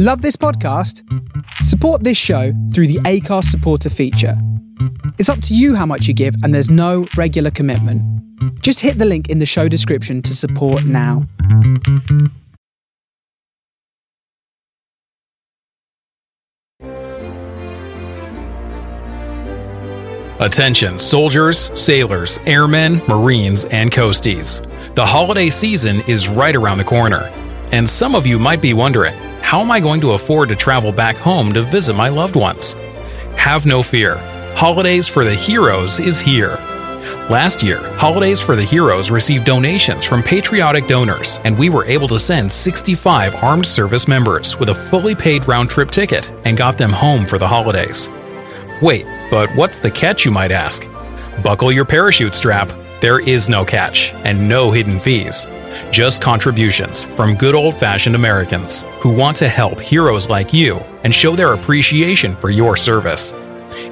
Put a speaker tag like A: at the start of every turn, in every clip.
A: Love this podcast? Support this show through the Anchor supporter feature. It's up to you how much you give, and there's no regular commitment. Just hit the link in the show description to support now.
B: Attention, soldiers, sailors, airmen, marines, and coasties. The holiday season is right around the corner. And some of you might be wondering how am I going to afford to travel back home to visit my loved ones? Have no fear. Holidays for the Heroes is here. Last year, Holidays for the Heroes received donations from patriotic donors, and we were able to send 65 armed service members with a fully paid round trip ticket and got them home for the holidays. Wait, but what's the catch, you might ask? Buckle your parachute strap. There is no catch and no hidden fees. Just contributions from good old fashioned Americans who want to help heroes like you and show their appreciation for your service.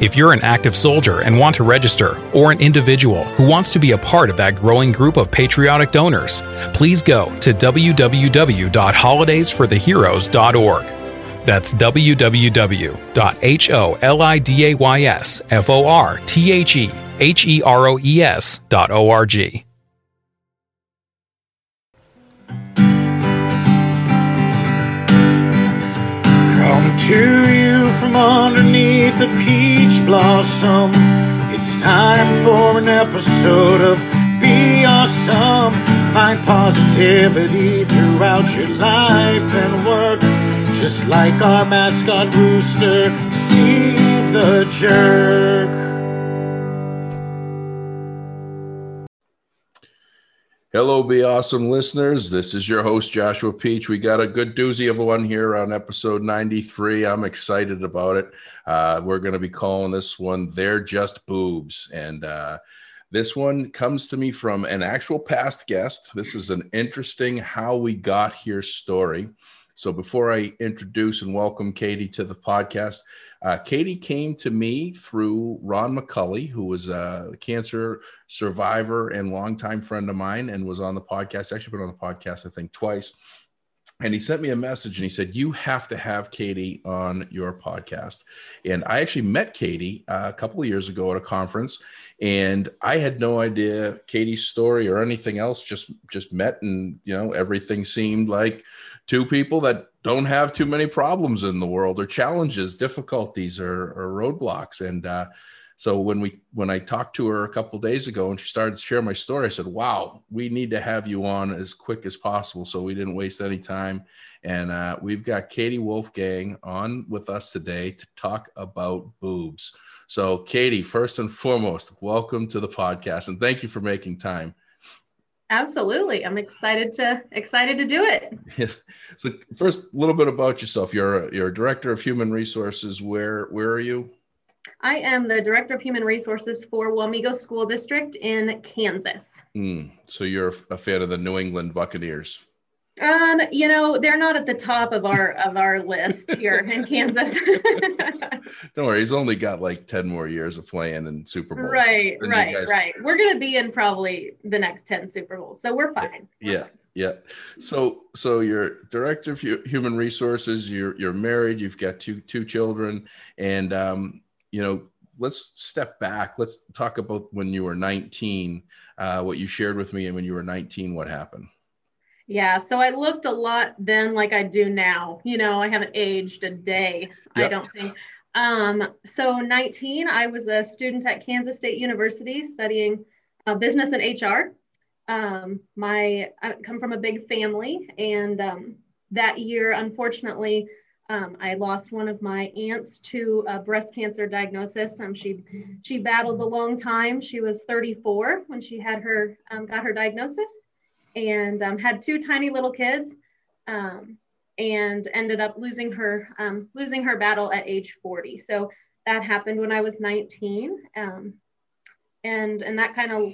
B: If you're an active soldier and want to register, or an individual who wants to be a part of that growing group of patriotic donors, please go to www.holidaysfortheheroes.org. That's www.holidaysfortheheroes.org.
C: to you from underneath a peach blossom. It's time for an episode of Be Awesome. Find positivity throughout your life and work. Just like our mascot rooster, Steve the Jerk.
D: Hello, Be Awesome listeners. This is your host, Joshua Peach. We got a good doozy of one here on episode 93. I'm excited about it. Uh, we're going to be calling this one They're Just Boobs. And uh, this one comes to me from an actual past guest. This is an interesting how we got here story. So before I introduce and welcome Katie to the podcast, uh, Katie came to me through Ron McCully, who was a cancer survivor and longtime friend of mine and was on the podcast, actually been on the podcast, I think, twice. And he sent me a message and he said, You have to have Katie on your podcast. And I actually met Katie uh, a couple of years ago at a conference and i had no idea katie's story or anything else just just met and you know everything seemed like two people that don't have too many problems in the world or challenges difficulties or, or roadblocks. And uh, so when we when i talked to her a couple days ago and she started to share my story i said wow we need to have you on as quick as possible so we didn't waste any time. And uh, we've got katie wolfgang on with us today to talk about boobs. So, Katie, first and foremost, welcome to the podcast and thank you for making time.
E: Absolutely. I'm excited to excited to do it.
D: Yes. So first a little bit about yourself. You're a, you're a director of human resources. Where where are you?
E: I am the director of human resources for Wamego School District in Kansas.
D: Mm, so you're a fan of the New England Buccaneers.
E: Um, you know, they're not at the top of our of our list here in Kansas.
D: Don't worry, he's only got like 10 more years of playing in Super Bowl.
E: Right, right, guys... right. We're gonna be in probably the next 10 Super Bowls. So we're fine.
D: We're yeah. Fine. Yeah. So so you're director of human resources, you're you're married, you've got two two children, and um, you know, let's step back. Let's talk about when you were 19, uh, what you shared with me, and when you were 19, what happened.
E: Yeah, so I looked a lot then like I do now. You know, I haven't aged a day, yep. I don't think. Um, so 19, I was a student at Kansas State University studying uh, business and HR. Um, my I come from a big family, and um, that year, unfortunately, um, I lost one of my aunts to a breast cancer diagnosis. Um, she she battled a long time. She was 34 when she had her um, got her diagnosis, and um, had two tiny little kids um, and ended up losing her um, losing her battle at age 40 so that happened when i was 19 um, and and that kind of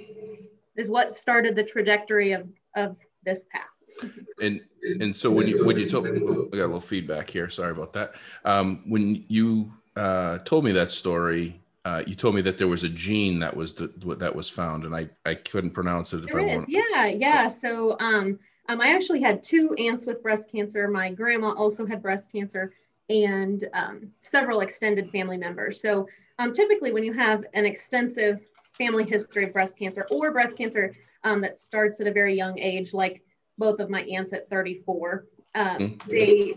E: is what started the trajectory of of this path.
D: And and so when you when you told I got a little feedback here sorry about that. Um, when you uh, told me that story uh, you told me that there was a gene that was the, that was found, and I I couldn't pronounce it if
E: there
D: I
E: is. wanted. Yeah, yeah. So um, Um, I actually had two aunts with breast cancer. My grandma also had breast cancer, and um, several extended family members. So um, typically, when you have an extensive family history of breast cancer or breast cancer um, that starts at a very young age, like both of my aunts at 34, mm-hmm. they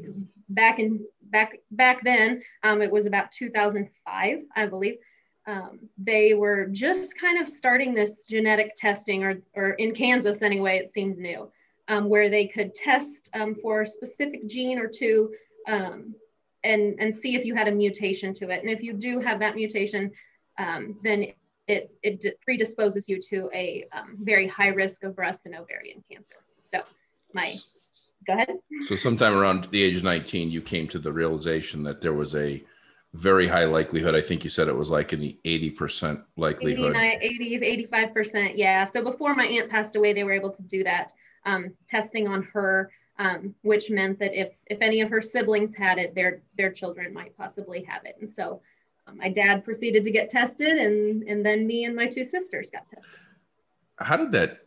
E: back in back back then um, it was about 2005, I believe. Um, they were just kind of starting this genetic testing, or, or in Kansas anyway, it seemed new, um, where they could test um, for a specific gene or two um, and, and see if you had a mutation to it. And if you do have that mutation, um, then it, it predisposes you to a um, very high risk of breast and ovarian cancer. So my, go ahead.
D: So sometime around the age of 19, you came to the realization that there was a very high likelihood. I think you said it was like in the 80% likelihood.
E: 80, 85%. Yeah. So before my aunt passed away, they were able to do that um, testing on her, um, which meant that if, if any of her siblings had it, their, their children might possibly have it. And so um, my dad proceeded to get tested and, and then me and my two sisters got tested.
D: How did that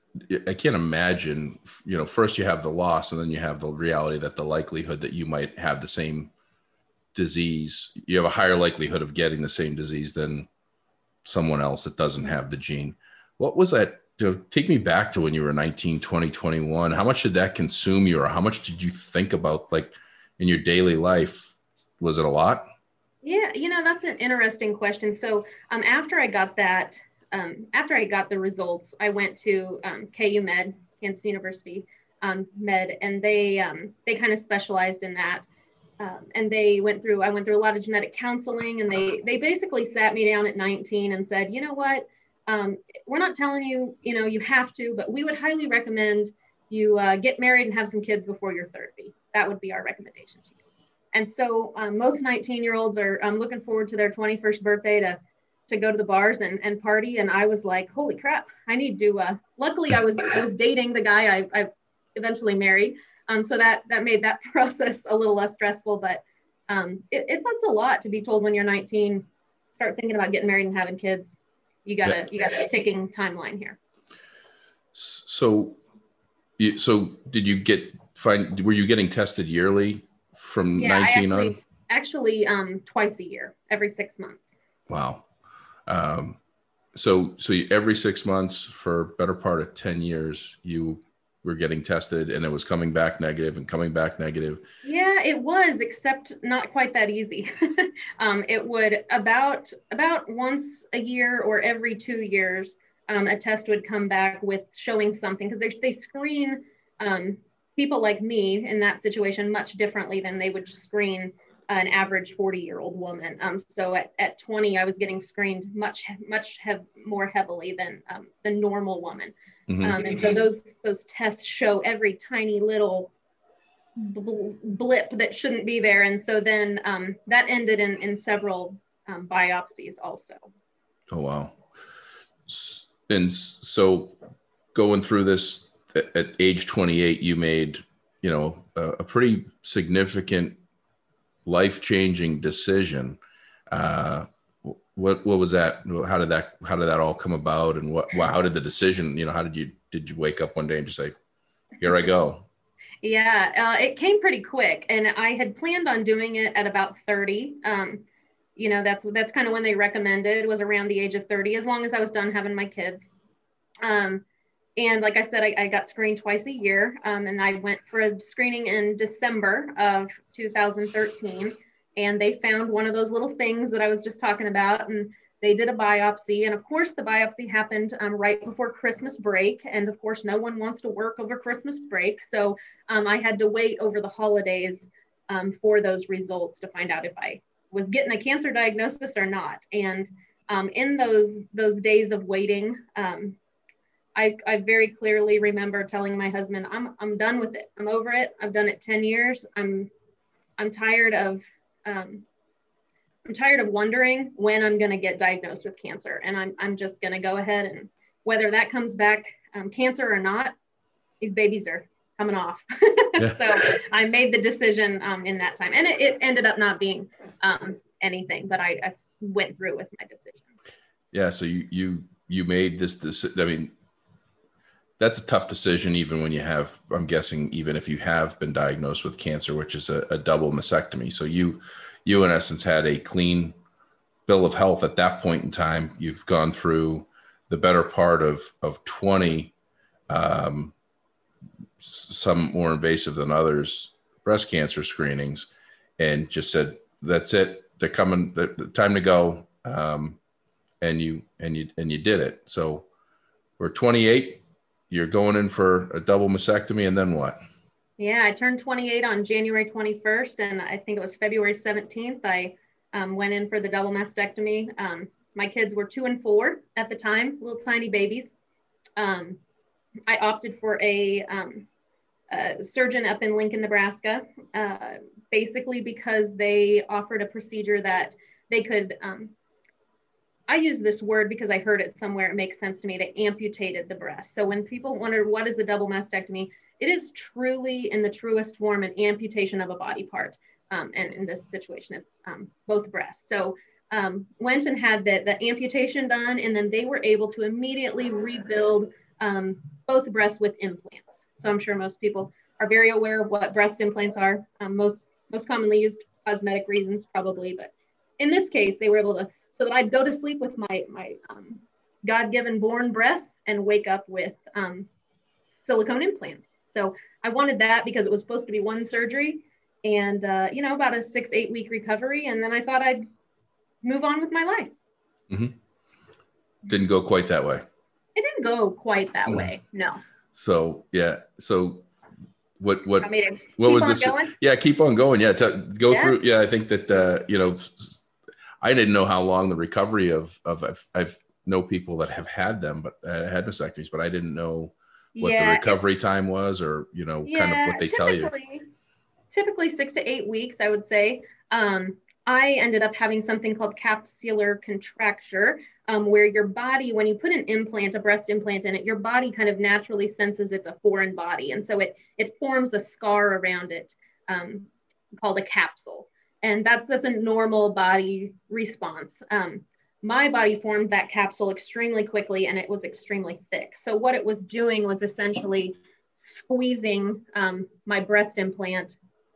D: I can't imagine, you know, first you have the loss and then you have the reality that the likelihood that you might have the same disease, you have a higher likelihood of getting the same disease than someone else that doesn't have the gene. What was that? You know, take me back to when you were 19, 20, 21. How much did that consume you, or how much did you think about like in your daily life? Was it a lot?
E: Yeah, you know, that's an interesting question. So um, after I got that, um, after I got the results, I went to um, KU Med, Kansas University um, Med, and they um, they kind of specialized in that. Um, and they went through i went through a lot of genetic counseling and they they basically sat me down at 19 and said you know what? Um, we're not telling you you know you have to but we would highly recommend you uh, get married and have some kids before you're 30 that would be our recommendation to you. And so um, most 19 year olds are looking forward to their 21st birthday to to go to the bars and, and party and i was like holy crap i need to uh, luckily i was i was dating the guy i, I eventually married um, so that that made that process a little less stressful. But um, it, it, that's a lot to be told when you're 19. Start thinking about getting married and having kids. You got a you got a ticking timeline here.
D: So, so did you get find? Were you getting tested yearly from yeah, 19
E: actually,
D: on?
E: Actually, um, twice a year, every six months.
D: Wow. Um, so so every six months for better part of 10 years you were getting tested and it was coming back negative and coming back negative.
E: Yeah it was except not quite that easy. Um, it would about about once a year or every two years um, a test would come back with showing something because they, they screen um, people like me in that situation much differently than they would screen an average 40 year old woman. Um, so at, at 20 i was getting screened much much hev- more heavily than um, the normal woman Mm-hmm. Um, and so those those tests show every tiny little blip that shouldn't be there. And so then um, that ended in, in several um, biopsies also.
D: Oh, wow. And so going through this at age 28, you made, you know, a, a pretty significant life-changing decision. Uh, what what was that how did that how did that all come about and what how did the decision you know how did you did you wake up one day and just say here i go.
E: Yeah uh, it came pretty quick and i had planned on doing it at about 30 um, you know that's that's kind of when they recommended was around the age of 30 as long as i was done having my kids. Um, and like i said I, I, got screened twice a year um, and i went for a screening in december of 2013 and they found one of those little things that I was just talking about. And they did a biopsy. And of course, the biopsy happened um, right before Christmas break. And of course, no one wants to work over Christmas break. So um, I had to wait over the holidays um, for those results to find out if I was getting a cancer diagnosis or not. And um, in those those days of waiting, um, I, I very clearly remember telling my husband, I'm, I'm done with it. I'm over it. I've done it 10 years. I'm, I'm tired of um, I'm tired of wondering when I'm going to get diagnosed with cancer. And I'm, I'm just going to go ahead and whether that comes back um, cancer or not, these babies are coming off. Yeah. so I made the decision um, in that time. And it, it ended up not being um, anything, but I, I, went through with my decision.
D: Yeah. So you, you, you made this decision. I mean, that's a tough decision, even when you have. I'm guessing even if you have been diagnosed with cancer, which is a, a double mastectomy. So you, you in essence had a clean bill of health at that point in time. You've gone through the better part of of 20, um, some more invasive than others, breast cancer screenings, and just said that's it. They're coming. The, the time to go. Um, and you and you and you did it. So we're 28. You're going in for a double mastectomy, and then what?
E: Yeah, I turned 28 on January 21st, and I think it was February 17th. I um, went in for the double mastectomy. Um, my kids were two and four at the time, little tiny babies. Um, I opted for a, um, a, surgeon up in Lincoln, Nebraska, uh, basically because they offered a procedure that they could um, I use this word because I heard it somewhere. It makes sense to me. They amputated the breast. So when people wonder what is a double mastectomy, it is truly, in the truest form, an amputation of a body part. Um, and in this situation, it's um, both breasts. So um, went and had the, the amputation done, and then they were able to immediately rebuild um, both breasts with implants. So I'm sure most people are very aware of what breast implants are. Um, most most commonly used cosmetic reasons, probably, but in this case, they were able to so that I'd go to sleep with my my um, God-given born breasts and wake up with um, silicone implants. So I wanted that because it was supposed to be one surgery and uh, you know about a six eight week recovery, and then I thought I'd move on with my life.
D: Mm-hmm. Didn't go quite that way.
E: It didn't go quite that way. No.
D: So yeah. So what what what was this? Going? Yeah, keep on going. Yeah, to, go yeah. through. Yeah, I think that uh, you know I didn't know how long the recovery of of I've, I've know people that have had them, but uh, had mastectomies, but I didn't know what yeah, the recovery time was, or you know, yeah, kind of what they tell you.
E: Typically, six to eight weeks, I would say. Um, I ended up having something called capsular contracture, um, where your body, when you put an implant, a breast implant in it, your body kind of naturally senses it's a foreign body, and so it it forms a scar around it um, called a capsule and that's that's a normal body response. Um, my body formed that capsule extremely quickly and it was extremely thick. So what it was doing was essentially squeezing um, my breast implant,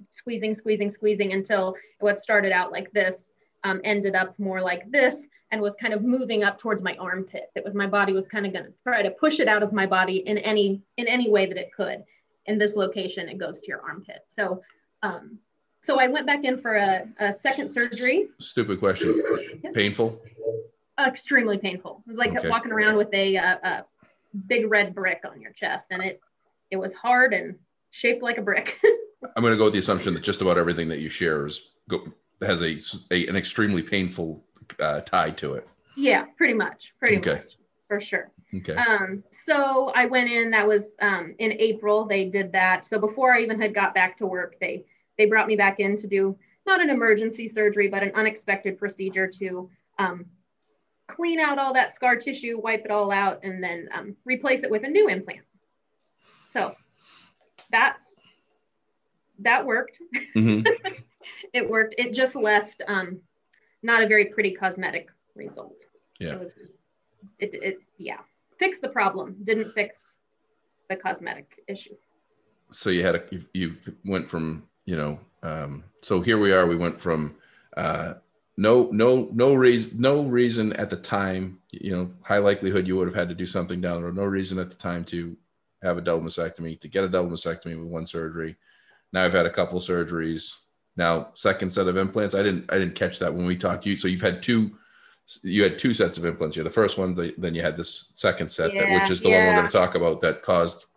E: squeezing, squeezing, squeezing until what started out like this um, ended up more like this and was kind of moving up towards my armpit. It was my body was kind of going to try to push it out of my body in any in any way that it could. In this location, it goes to your armpit. So um, so I went back in for a, a second surgery.
D: Stupid question. Painful?
E: Extremely painful. It was like okay. walking around with a, a, a, big red brick on your chest, and it it was hard and shaped like a brick.
D: I'm going to go with the assumption that just about everything that you share is go, has a, a an extremely painful uh, tie to it.
E: Yeah, pretty much. Pretty okay. much for sure.
D: Okay.
E: Um, so I went in. That was um, in April. They did that. So before I even had got back to work, they they brought me back in to do not an emergency surgery, but an unexpected procedure to um, clean out all that scar tissue, wipe it all out, and then um, replace it with a new implant. So that that worked. Mm-hmm. it worked. It just left um, not a very pretty cosmetic result.
D: Yeah. It, was,
E: it, it yeah fixed the problem, didn't fix the cosmetic issue.
D: So you had a you, you went from you know, um, so here we are. We went from uh, no, no, no reason, no reason at the time. You know, high likelihood you would have had to do something down the road. No reason at the time to have a double mastectomy, to get a double mastectomy with one surgery. Now I've had a couple surgeries. Now second set of implants. I didn't, I didn't catch that when we talked. You so you've had two. You had two sets of implants. You the first one, then you had this second set, yeah, that, which is the yeah. one we're going to talk about that caused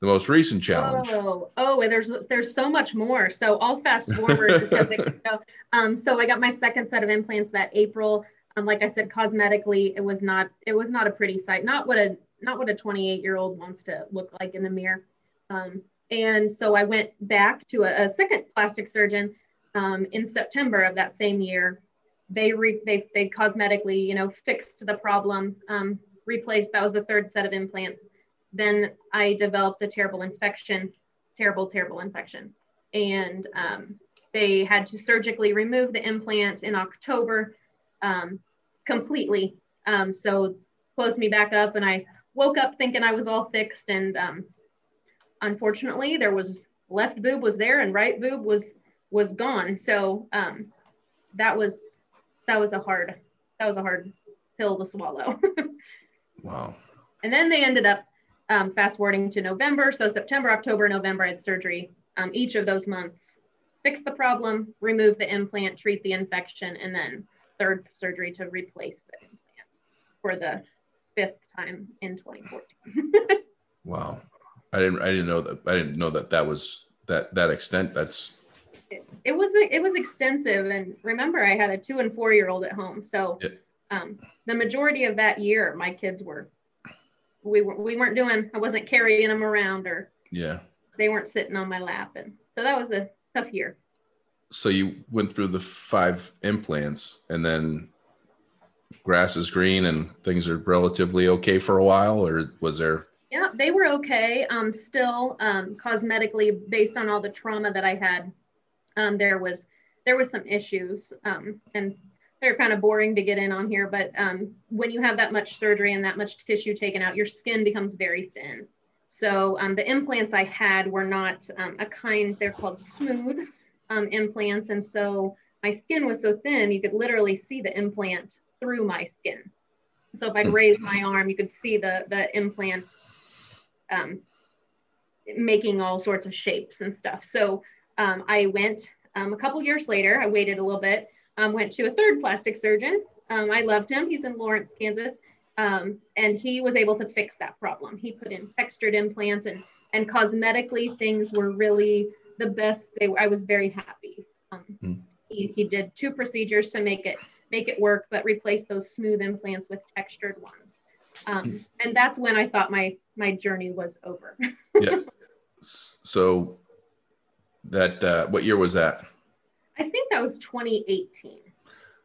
D: the most recent challenge.
E: Oh, oh, and there's there's so much more. So I'll fast forward because it, so, um, so I got my second set of implants that April. Um, like I said, cosmetically, it was not it was not a pretty sight. Not what a not what a 28 year old wants to look like in the mirror. Um, and so I went back to a, a second plastic surgeon um, in September of that same year. They re, they they cosmetically, you know, fixed the problem, um, replaced. That was the third set of implants then I developed a terrible infection, terrible, terrible infection. And um, they had to surgically remove the implant in October um, completely. Um, so closed me back up and I woke up thinking I was all fixed, and um, unfortunately, there was left boob was there and right boob was was gone. So um, that was that was a hard that was a hard pill to swallow.
D: wow.
E: And then they ended up um, fast forwarding to November. So September, October, November, I had surgery um, each of those months. Fix the problem, remove the implant, treat the infection, and then third surgery to replace the implant for the fifth time in 2014.
D: wow, I didn't I didn't know that I didn't know that that was that that extent. That's
E: it, it was it was extensive, and remember I had a two and four year old at home, so yeah. um, the majority of that year my kids were we were we weren't doing I wasn't carrying them around or
D: yeah
E: they weren't sitting on my lap, and so that was a tough year.
D: So you went through the five implants, and then grass is green and things are relatively okay for a while, or was there?
E: Yeah, they were okay. Um, still, um, cosmetically, based on all the trauma that I had, um, there was there was some issues, um, and they're kind of boring to get in on here. But um, when you have that much surgery and that much tissue taken out, your skin becomes very thin. So um, the implants I had were not um, a kind. They're called smooth um, implants, and so my skin was so thin you could literally see the implant through my skin. So if I'd raise my arm, you could see the, the implant um, making all sorts of shapes and stuff. So um, I went a couple years later, I waited a little bit, um, went to a third plastic surgeon. Um, I loved him. He's in Lawrence, Kansas. Um, and he was able to fix that problem. He put in textured implants and, and cosmetically things were really the best. They were, I was very happy. Mm. He, he did two procedures to make it make it work, but replace those smooth implants with textured ones. Um, and that's when I thought my my journey was over.
D: yeah. So that uh, what year was that?
E: I think that was 2018.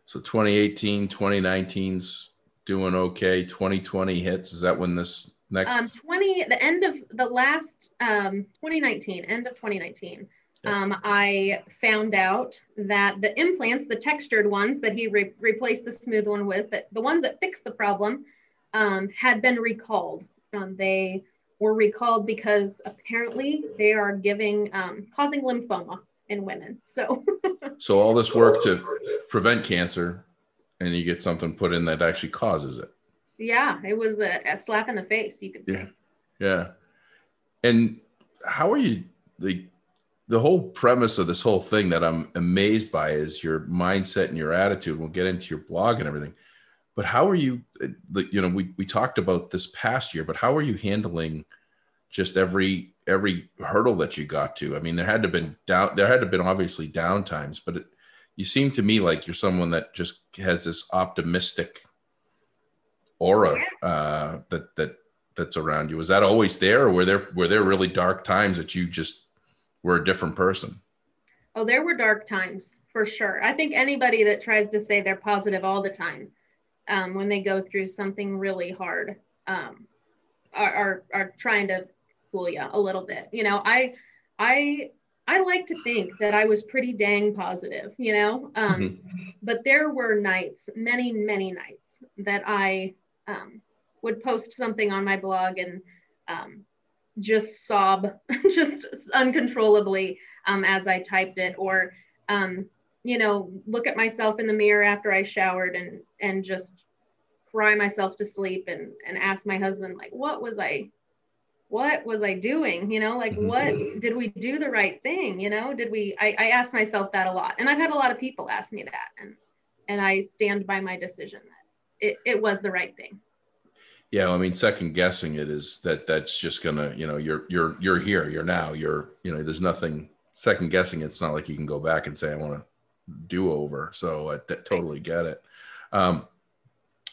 D: So 2018, 2019's doing okay. 2020 hits. Is that when this next?
E: Um, 20 the end of the last um 2019, end of 2019 um, I found out that the implants, the textured ones that he re- replaced the smooth one with, that the ones that fixed the problem, um, had been recalled. Um, they were recalled because apparently they are giving um, causing lymphoma in women. So,
D: so all this work to prevent cancer, and you get something put in that actually causes it.
E: Yeah, it was a, a slap in the face. You could.
D: Yeah, yeah. And how are you? The the whole premise of this whole thing that I'm amazed by is your mindset and your attitude. We'll get into your blog and everything, but how are you? Uh, you know, we we talked about this past year, but how are you handling just every every hurdle that you got to? I mean, there had to have been down. There had to have been obviously down times, but it, you seem to me like you're someone that just has this optimistic aura uh, that that that's around you. Was that always there, or were there were there really dark times that you just were a different person?
E: Oh, there were dark times for sure. I think anybody that tries to say they're positive all the time um, when they go through something really hard um, are, are, are trying to fool you a little bit. You know, I I I like to think that I was pretty dang positive, you know, um, mm-hmm. but there were nights, many many nights that I um, would post something on my blog and um, just sob just uncontrollably um, as I typed it, or um, you know, look at myself in the mirror after I showered and and just cry myself to sleep and and ask my husband like, what was I, what was I doing? You know, like what mm-hmm. did we do the right thing? You know, did we? I, I asked myself that a lot, and I've had a lot of people ask me that, and and I stand by my decision that it, it was the right thing.
D: Yeah, I mean, second guessing it is that that's just gonna, you know, you're you're you're here, you're now, you're, you know, there's nothing second guessing. It's not like you can go back and say I want to do over. So I t- totally get it. Um,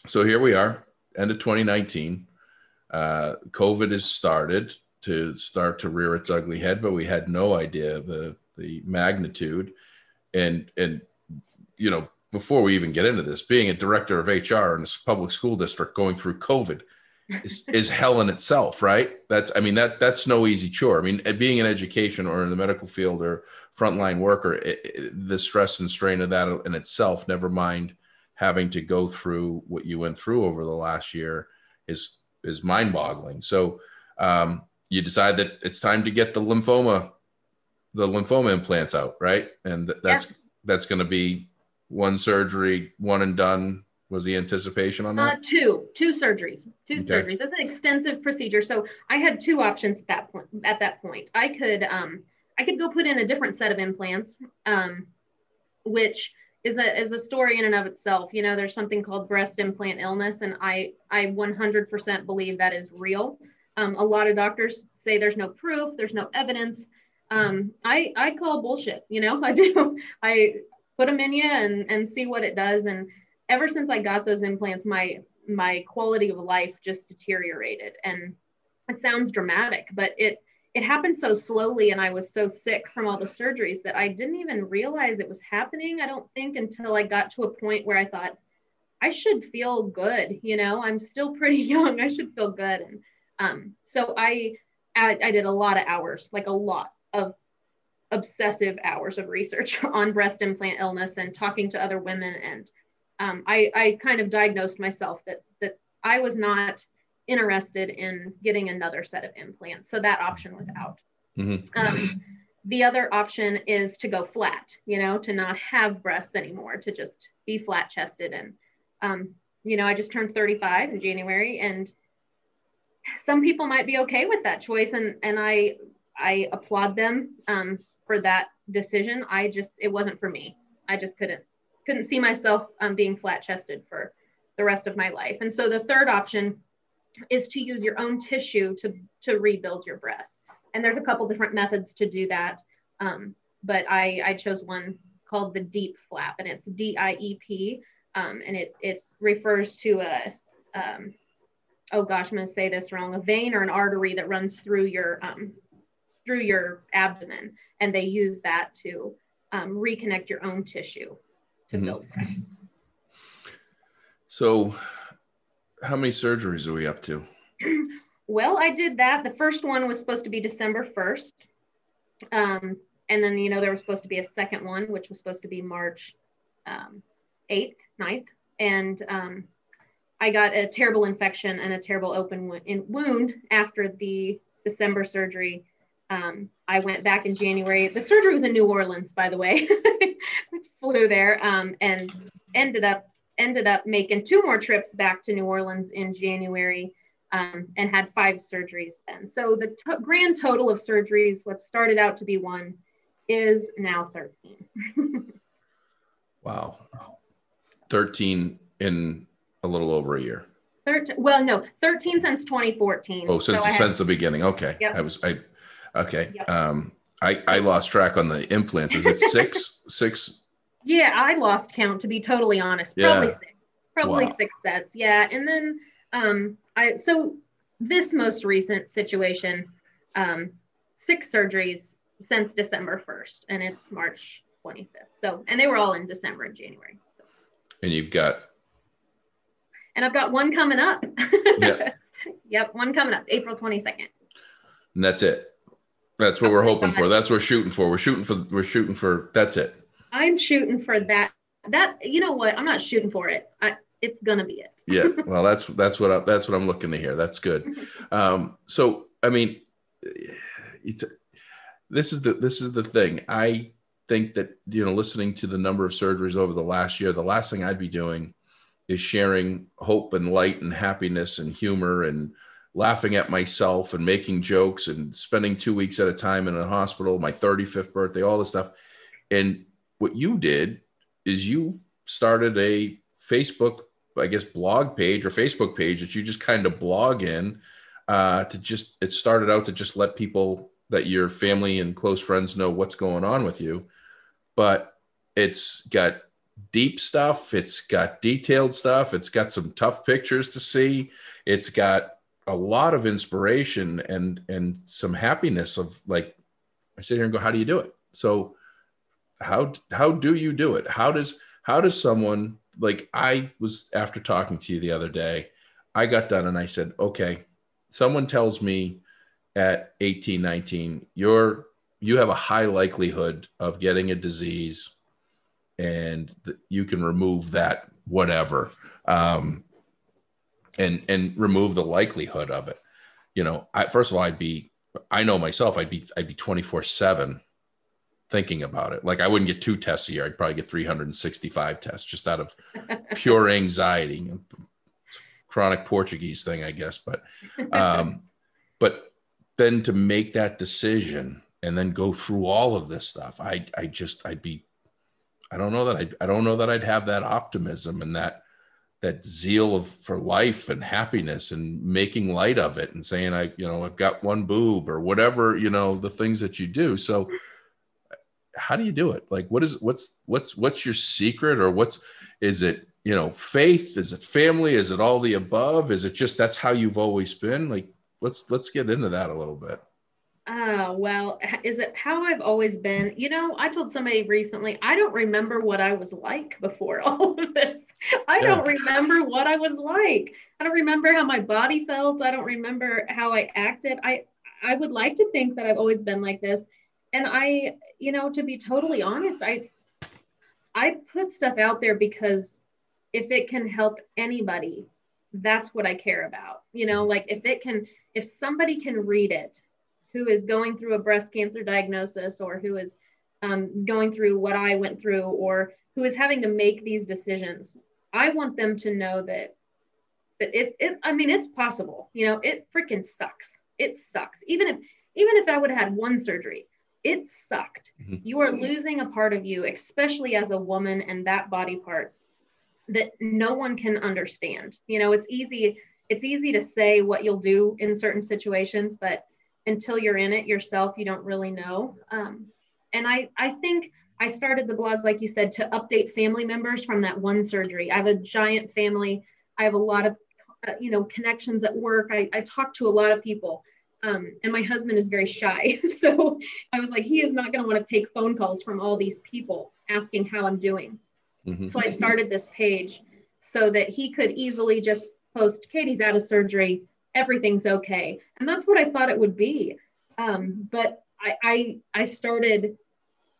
D: so here we are, end of 2019. Uh, COVID has started to start to rear its ugly head, but we had no idea the the magnitude, and and you know before we even get into this, being a director of HR in a public school district going through COVID is, is hell in itself, right? That's, I mean, that that's no easy chore. I mean, being in education or in the medical field or frontline worker, it, it, the stress and strain of that in itself, never mind having to go through what you went through over the last year, is is mind-boggling. So um, you decide that it's time to get the lymphoma, the lymphoma implants out, right? And th- that's yeah. that's going to be one surgery, one and done. Was the anticipation on that?
E: Uh, two, two surgeries, two okay. surgeries. It's an extensive procedure. So I had two options at that point. At that point, I could um, I could go put in a different set of implants, um, which is a is a story in and of itself. You know, there's something called breast implant illness, and I I 100% believe that is real. Um, a lot of doctors say there's no proof, there's no evidence. Um, I I call bullshit. You know, I do. I put them in you and and see what it does. And ever since I got those implants, my my quality of life just deteriorated. And it sounds dramatic, but it it happened so slowly and I was so sick from all the surgeries that I didn't even realize it was happening. I don't think until I got to a point where I thought, I should feel good. You know, I'm still pretty young. I should feel good. And um, so I, I, I did a lot of hours, like a lot of obsessive hours of research on breast implant illness and talking to other women. And um, I, I kind of diagnosed myself that that I was not interested in getting another set of implants. So that option was out. Mm-hmm. Um, the other option is to go flat, you know, to not have breasts anymore, to just be flat chested. And, um, you know, I just turned 35 in January and some people might be okay with that choice. And, and I, I applaud them um, for that decision. I just, it wasn't for me. I just couldn't, couldn't see myself um, being flat chested for the rest of my life. And so the third option is to use your own tissue to, to rebuild your breasts. And there's a couple different methods to do that. Um, but I, I chose one called the deep flap, and it's D I E P. Um, and it, it refers to a, um, oh gosh, I'm going to say this wrong, a vein or an artery that runs through your, um, through your abdomen. And they use that to um, reconnect your own tissue to mm-hmm. build breasts.
D: So how many surgeries are we up to?
E: well, I did that. The first one was supposed to be December 1st. Um, and then, you know, there was supposed to be a second one, which was supposed to be March um, 8th, 9th. And um, I got a terrible infection and a terrible open wound after the December surgery. Um, I went back in January. The surgery was in New Orleans, by the way. flew there um, and ended up ended up making two more trips back to New Orleans in January um, and had five surgeries then. So the grand total of surgeries, what started out to be one, is now 13.
D: wow. 13 in a little over a year.
E: 13, well, no, 13 since 2014.
D: Oh, since, so since the beginning. Okay. Yep. I was, I, okay. Yep. Um, I, I lost track on the implants. Is it six, six
E: yeah, I lost count to be totally honest. Probably yeah. six. Probably wow. six sets. Yeah. And then um I so this most recent situation, um, six surgeries since December 1st, and it's March 25th. So and they were all in December and January. So.
D: And you've got
E: and I've got one coming up. yep. yep, one coming up, April 22nd.
D: And that's it. That's what we're hoping for. That's what we're shooting for. We're shooting for we're shooting for that's it.
E: I'm shooting for that. That you know what? I'm not shooting for it. I, it's gonna be it.
D: yeah. Well, that's that's what I, that's what I'm looking to hear. That's good. Um, so I mean, it's this is the this is the thing. I think that you know, listening to the number of surgeries over the last year, the last thing I'd be doing is sharing hope and light and happiness and humor and laughing at myself and making jokes and spending two weeks at a time in a hospital, my 35th birthday, all this stuff. And what you did is you started a Facebook, I guess, blog page or Facebook page that you just kind of blog in uh, to just, it started out to just let people that your family and close friends know what's going on with you. But it's got deep stuff, it's got detailed stuff, it's got some tough pictures to see, it's got a lot of inspiration and and some happiness of like I sit here and go, how do you do it? So how how do you do it? How does how does someone like i was after talking to you the other day i got done and i said okay someone tells me at 18 19 you're you have a high likelihood of getting a disease and you can remove that whatever um, and and remove the likelihood of it. You know I, first of all i'd be i know myself i'd be i'd be 24 7 thinking about it. Like i wouldn't get two tests a year. I'd probably get 365 tests just out of pure anxiety. Chronic portuguese thing i guess but um but then to make that decision and then go through all of this stuff i i just i'd be i don't know that i i don't know that i'd have that optimism and that that zeal of for life and happiness and making light of it and saying i you know i've got one boob or whatever you know the things that you do. So how do you do it like what is what's what's what's your secret or what's is it you know faith is it family is it all the above is it just that's how you've always been like let's let's get into that a little bit
E: Oh, well, is it how I've always been? You know, I told somebody recently, I don't remember what I was like before all of this. I yeah. don't remember what I was like. I don't remember how my body felt. I don't remember how I acted. I I would like to think that I've always been like this. And I, you know, to be totally honest, I I put stuff out there because if it can help anybody, that's what I care about. You know, like if it can if somebody can read it who is going through a breast cancer diagnosis or who is um, going through what I went through or who is having to make these decisions, I want them to know that that it, it I mean it's possible. You know, it freaking sucks. It sucks. Even if even if I would have had one surgery, it sucked. Mm-hmm. You are losing a part of you, especially as a woman and that body part that no one can understand. You know, it's easy it's easy to say what you'll do in certain situations, but until you're in it yourself, you don't really know. Um, and I, I think I started the blog, like you said, to update family members from that one surgery. I have a giant family. I have a lot of, uh, you know, connections at work. I, I talk to a lot of people. Um, and my husband is very shy. So I was like, he is not going to want to take phone calls from all these people asking how I'm doing. Mm-hmm. So I started this page so that he could easily just post, Katie's out of surgery everything's okay. And that's what I thought it would be. Um, but I, I, I started,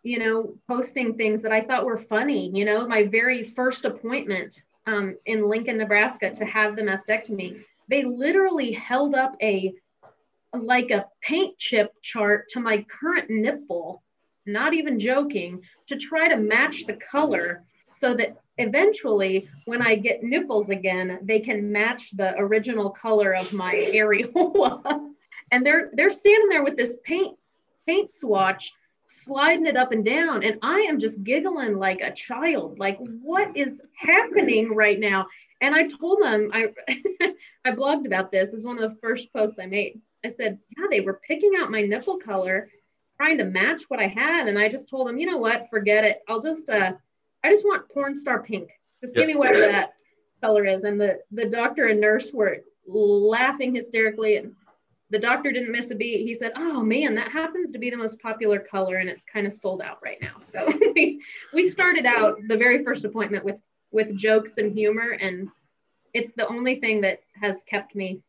E: you know, posting things that I thought were funny. You know, my very first appointment um, in Lincoln, Nebraska to have the mastectomy, they literally held up a like a paint chip chart to my current nipple, not even joking, to try to match the color so that eventually when I get nipples again, they can match the original color of my areola. and they're they're standing there with this paint paint swatch sliding it up and down. And I am just giggling like a child. Like what is happening right now and I told them I I blogged about this. this is one of the first posts I made. I said, "Yeah, they were picking out my nipple color trying to match what I had and I just told them, "You know what? Forget it. I'll just uh I just want porn star pink. Just yep. give me whatever that color is. And the, the doctor and nurse were laughing hysterically. And the doctor didn't miss a beat. He said, Oh man, that happens to be the most popular color and it's kind of sold out right now. So we started out the very first appointment with with jokes and humor and it's the only thing that has kept me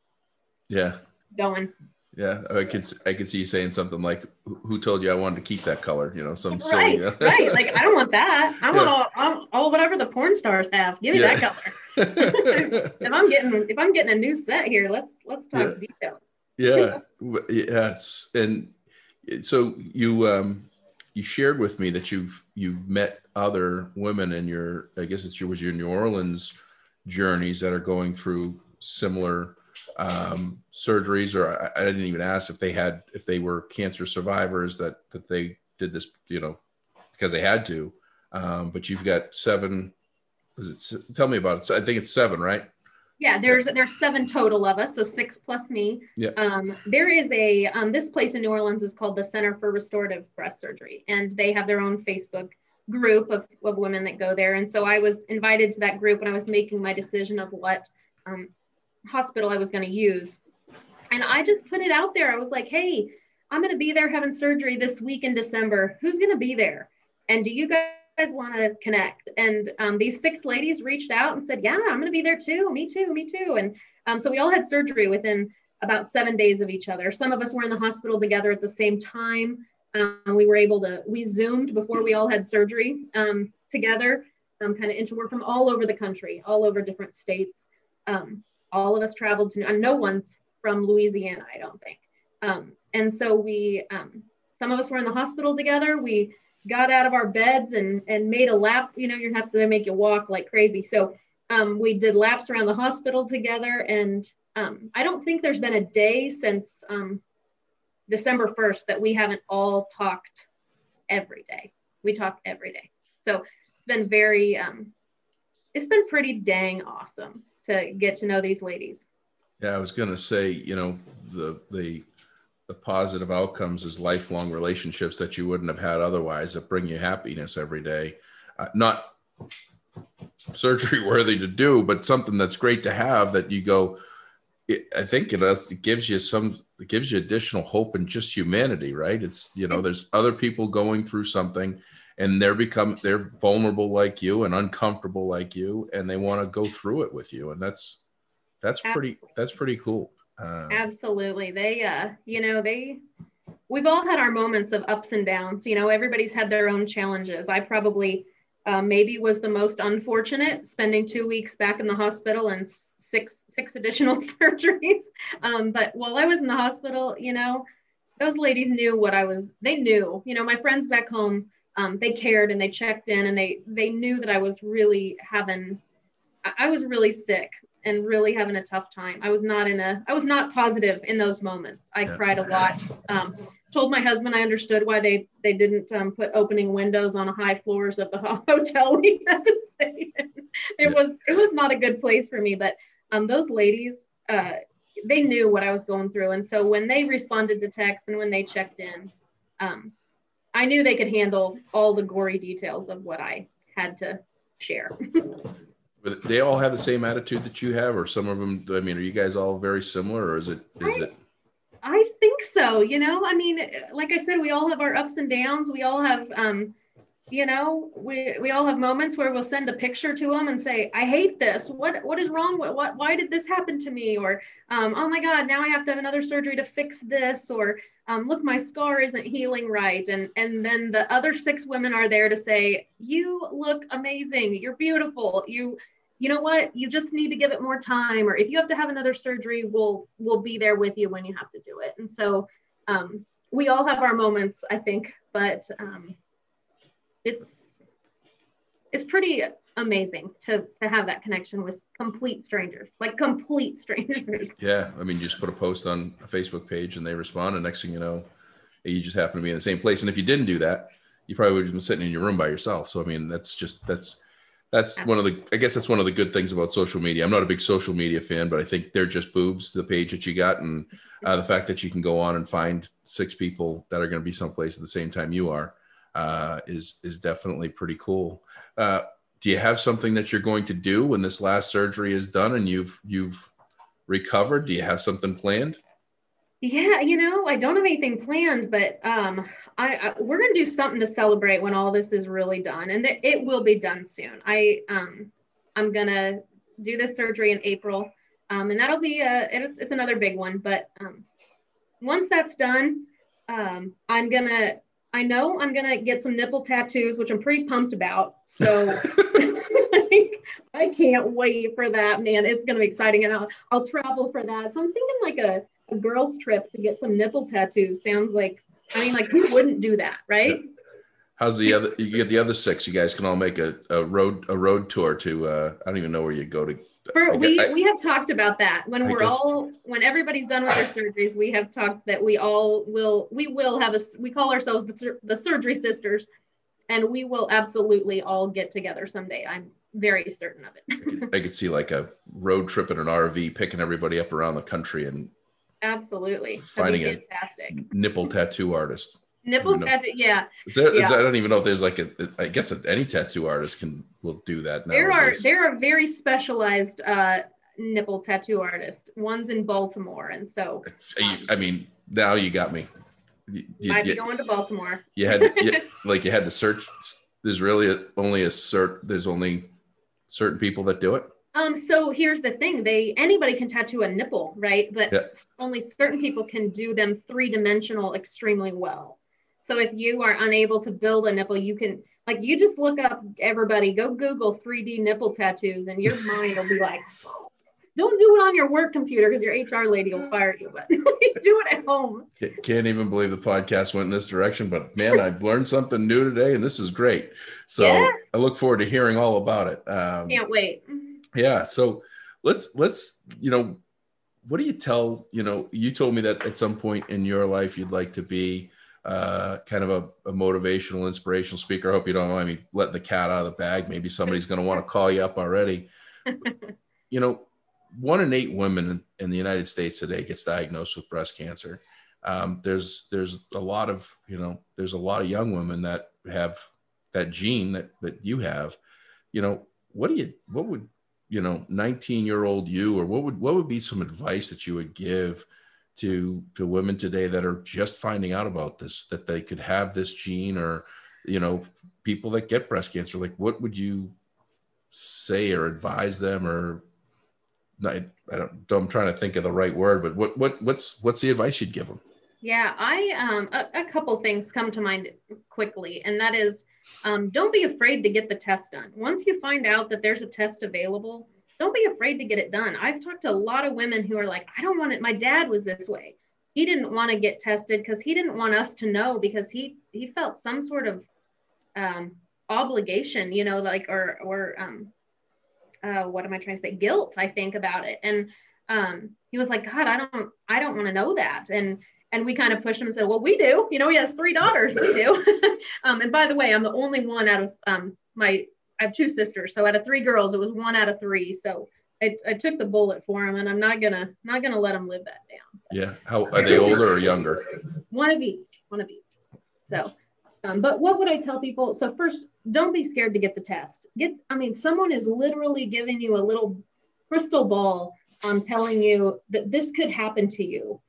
D: yeah
E: going
D: yeah, I could I could see you saying something like, "Who told you I wanted to keep that color?" You know, some
E: right,
D: silly.
E: Right. Like I don't want that. I want yeah. all, all, whatever the porn stars have. Give me yeah. that color. if I'm getting if I'm getting a new set here, let's let's talk
D: yeah.
E: details.
D: yeah, yeah. And so you um you shared with me that you've you've met other women in your I guess it was your New Orleans journeys that are going through similar um, surgeries, or I, I, didn't even ask if they had if they were cancer survivors that that they did this, you know, because they had to. Um, but you've got seven. Was it? Tell me about it. I think it's seven, right?
E: Yeah, there's there's seven total of us, so six plus me.
D: Yeah.
E: Um, there is a um, this place in New Orleans is called the Center for Restorative Breast Surgery, and they have their own Facebook group of, of women that go there. And so I was invited to that group when I was making my decision of what um, hospital I was going to use. And I just put it out there. I was like, hey, I'm going to be there having surgery this week in December. Who's going to be there? And do you guys want to connect? And um, these six ladies reached out and said, yeah, I'm going to be there too. Me too. Me too. And um, so we all had surgery within about seven days of each other. Some of us were in the hospital together at the same time. Um, we were able to, we Zoomed before we all had surgery um, together, um, kind of interwork from all over the country, all over different states. Um, all of us traveled to, no one's from Louisiana, I don't think. And so we, some of us were in the hospital together. We got out of our beds and and made a lap. You know, you have to make you walk like crazy. So um, we did laps around the hospital together, and um, I don't think there's been a day since um, December 1st that we haven't all talked every day. We talk every day. So it's been very, um, it's been pretty dang awesome to get to know these ladies.
D: Yeah, I was to say, you know, the the the positive outcomes is lifelong relationships that you wouldn't have had otherwise that bring you happiness every day. Uh, not surgery worthy to do, but something that's great to have that you go. I think it, it gives you some, it gives you additional hope and just humanity, right? It's you know, there's other people going through something, and they're become they're vulnerable like you and uncomfortable like you, and they want to go through it with you, and that's that's pretty that's pretty cool.
E: Uh, Absolutely, they uh, you know they we've all had our moments of ups and downs. You know, everybody's had their own challenges. I probably uh, maybe was the most unfortunate, spending two weeks back in the hospital and six six additional surgeries. Um, but while I was in the hospital, you know, those ladies knew what I was. They knew, you know, my friends back home, um, they cared and they checked in and they they knew that I was really having, I was really sick and really having a tough time. I was not in a, I was not positive in those moments. I yeah. cried a lot. Um, told my husband I understood why they they didn't um, put opening windows on high floors of the hotel we had to stay in. It yeah. was it was not a good place for me. But um, those ladies, uh, they knew what I was going through, and so when they responded to text and when they checked in, um, I knew they could handle all the gory details of what I had to share.
D: They all have the same attitude that you have, or some of them. I mean, are you guys all very similar, or is it is
E: I,
D: it
E: I think so. You know, I mean, like I said, we all have our ups and downs. We all have, um, you know, we we all have moments where we'll send a picture to them and say, "I hate this. What what is wrong? What what? Why did this happen to me?" Or, um, "Oh my God, now I have to have another surgery to fix this." Or, um, "Look, my scar isn't healing right." And and then the other six women are there to say, "You look amazing. You're beautiful. You." You know what? You just need to give it more time or if you have to have another surgery we'll we'll be there with you when you have to do it. And so um, we all have our moments i think but um, it's it's pretty amazing to to have that connection with complete strangers like complete strangers.
D: Yeah i mean you just put a post on a facebook page and they respond and next thing you know you just happen to be in the same place. And if you didn't do that you probably would have been sitting in your room by yourself. So i mean that's just that's that's one of the i guess that's one of the good things about social media. I'm not a big social media fan but i think they're just boobs the page that you got and uh, the fact that you can go on and find six people that are going to be someplace at the same time you are uh, is is definitely pretty cool. Uh, do you have something that you're going to do when this last surgery is done and you've you've recovered? Do you have something planned
E: yeah, you know, I don't have anything planned, but um, I, I we're gonna do something to celebrate when all this is really done, and th- it will be done soon. I um, I'm gonna do this surgery in April, um, and that'll be a it's, it's another big one. But um, once that's done, um, I'm gonna I know I'm gonna get some nipple tattoos, which I'm pretty pumped about. So. I can't wait for that, man. It's gonna be exciting, and I'll I'll travel for that. So I'm thinking like a a girl's trip to get some nipple tattoos sounds like I mean like who wouldn't do that, right?
D: How's the other you get the other six? You guys can all make a, a road a road tour to uh I don't even know where you go to
E: For, we, I, we have talked about that when I we're guess, all when everybody's done with their surgeries we have talked that we all will we will have a we call ourselves the, the surgery sisters and we will absolutely all get together someday i'm very certain of it
D: I, could, I could see like a road trip in an rv picking everybody up around the country and
E: Absolutely.
D: Finding a fantastic. nipple tattoo artist.
E: Nipple tattoo, yeah.
D: Is there, yeah. Is, I don't even know if there's like a. I guess any tattoo artist can will do that.
E: There are there are very specialized uh, nipple tattoo artists. One's in Baltimore, and so.
D: Um, I mean, now you got me.
E: You, I'd be going to Baltimore.
D: You had you, like you had to search. There's really a, only a cert. There's only certain people that do it.
E: Um, so here's the thing: they anybody can tattoo a nipple, right? But yeah. only certain people can do them three dimensional extremely well. So if you are unable to build a nipple, you can like you just look up everybody, go Google 3D nipple tattoos, and your mind will be like, don't do it on your work computer because your HR lady will fire you, but do it at home.
D: Can't even believe the podcast went in this direction, but man, I've learned something new today and this is great. So yeah. I look forward to hearing all about it.
E: Um, Can't wait.
D: Yeah. So let's, let's, you know, what do you tell, you know, you told me that at some point in your life you'd like to be uh, kind of a, a, motivational, inspirational speaker. I hope you don't mind me letting the cat out of the bag. Maybe somebody's going to want to call you up already. you know, one in eight women in the United States today gets diagnosed with breast cancer. Um, there's there's a lot of you know there's a lot of young women that have that gene that that you have. You know, what do you what would you know 19 year old you or what would what would be some advice that you would give to to women today that are just finding out about this that they could have this gene or you know people that get breast cancer? Like what would you say or advise them or I, I don't I'm trying to think of the right word but what what what's what's the advice you'd give them
E: yeah I um a, a couple things come to mind quickly and that is um, don't be afraid to get the test done once you find out that there's a test available don't be afraid to get it done. I've talked to a lot of women who are like, I don't want it. My dad was this way. He didn't want to get tested because he didn't want us to know because he he felt some sort of um, obligation, you know, like or or um, uh, what am I trying to say? Guilt, I think about it. And um, he was like, God, I don't I don't want to know that. And and we kind of pushed him and said, Well, we do. You know, he has three daughters. We do. um, and by the way, I'm the only one out of um, my I have two sisters, so out of three girls, it was one out of three. So I, I took the bullet for him, and I'm not gonna not gonna let him live that down.
D: Yeah, how are they older or younger?
E: One of each. One of each. So, um, but what would I tell people? So first, don't be scared to get the test. Get, I mean, someone is literally giving you a little crystal ball on telling you that this could happen to you.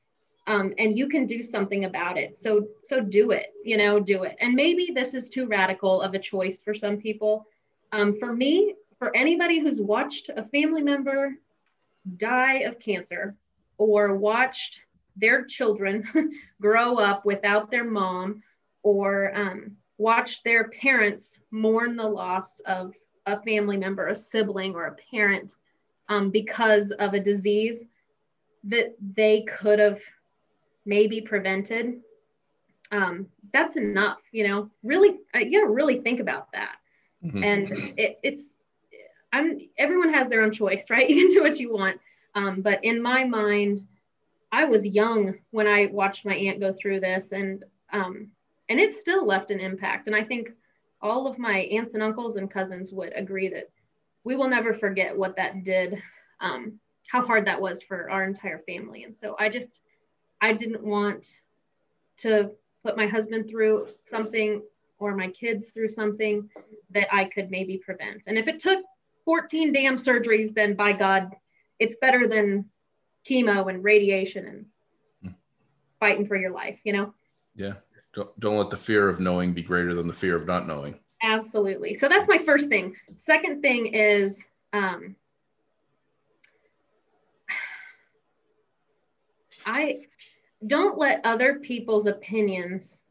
E: Um, and you can do something about it. So, so do it, you know, do it. And maybe this is too radical of a choice for some people, um, for me, for anybody who's watched a family member die of cancer or watched their children grow up without their mom or um, watched their parents mourn the loss of a family member, a sibling, or a parent um, because of a disease that they could have maybe prevented. Um, that's enough, you know. Really, uh, you gotta really think about that. Mm-hmm. And it, it's, I'm, everyone has their own choice, right? You can do what you want. Um, but in my mind, I was young when I watched my aunt go through this, and um, and it still left an impact. And I think all of my aunts and uncles and cousins would agree that we will never forget what that did, um, how hard that was for our entire family. And so I just, I didn't want to put my husband through something or my kids through something that I could maybe prevent. And if it took 14 damn surgeries, then by God, it's better than chemo and radiation and mm. fighting for your life, you know?
D: Yeah. Don't, don't let the fear of knowing be greater than the fear of not knowing.
E: Absolutely. So that's my first thing. Second thing is, um, I don't let other people's opinions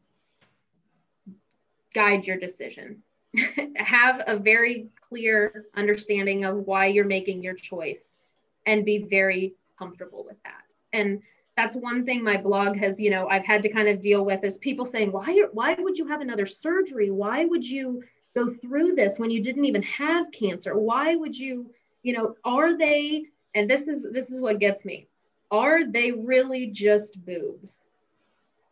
E: guide your decision. Have a very clear understanding of why you're making your choice and be very comfortable with that. And that's one thing my blog has, you know, I've had to kind of deal with is people saying, why, why would you have another surgery? Why would you go through this when you didn't even have cancer? Why would you, you know, are they, and this is, this is what gets me. Are they really just boobs?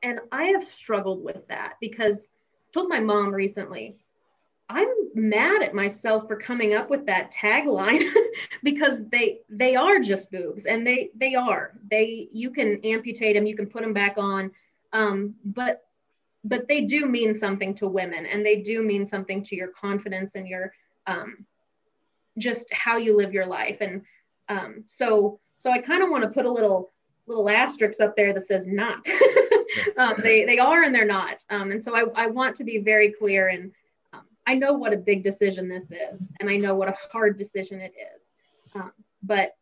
E: And I have struggled with that because I told my mom recently, I'm mad at myself for coming up with that tagline because they they are just boobs and they they are. They you can amputate them you can put them back on. Um, but but they do mean something to women and they do mean something to your confidence and your um, just how you live your life. And um, so so I kind of want to put a little little asterisk up there that says not um, they, they are and they're not. Um, and so I, I want to be very clear and um, I know what a big decision this is and I know what a hard decision it is. Um, but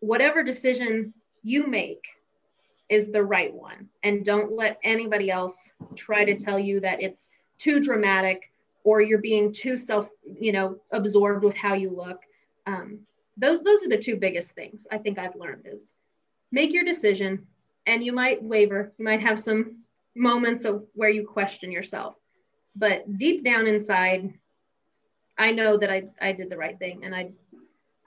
E: whatever decision you make is the right one. And don't let anybody else try to tell you that it's too dramatic or you're being too self, you know, absorbed with how you look. Um, those those are the two biggest things I think I've learned is make your decision and you might waver, you might have some moments of where you question yourself. But deep down inside, I know that I, I did the right thing and I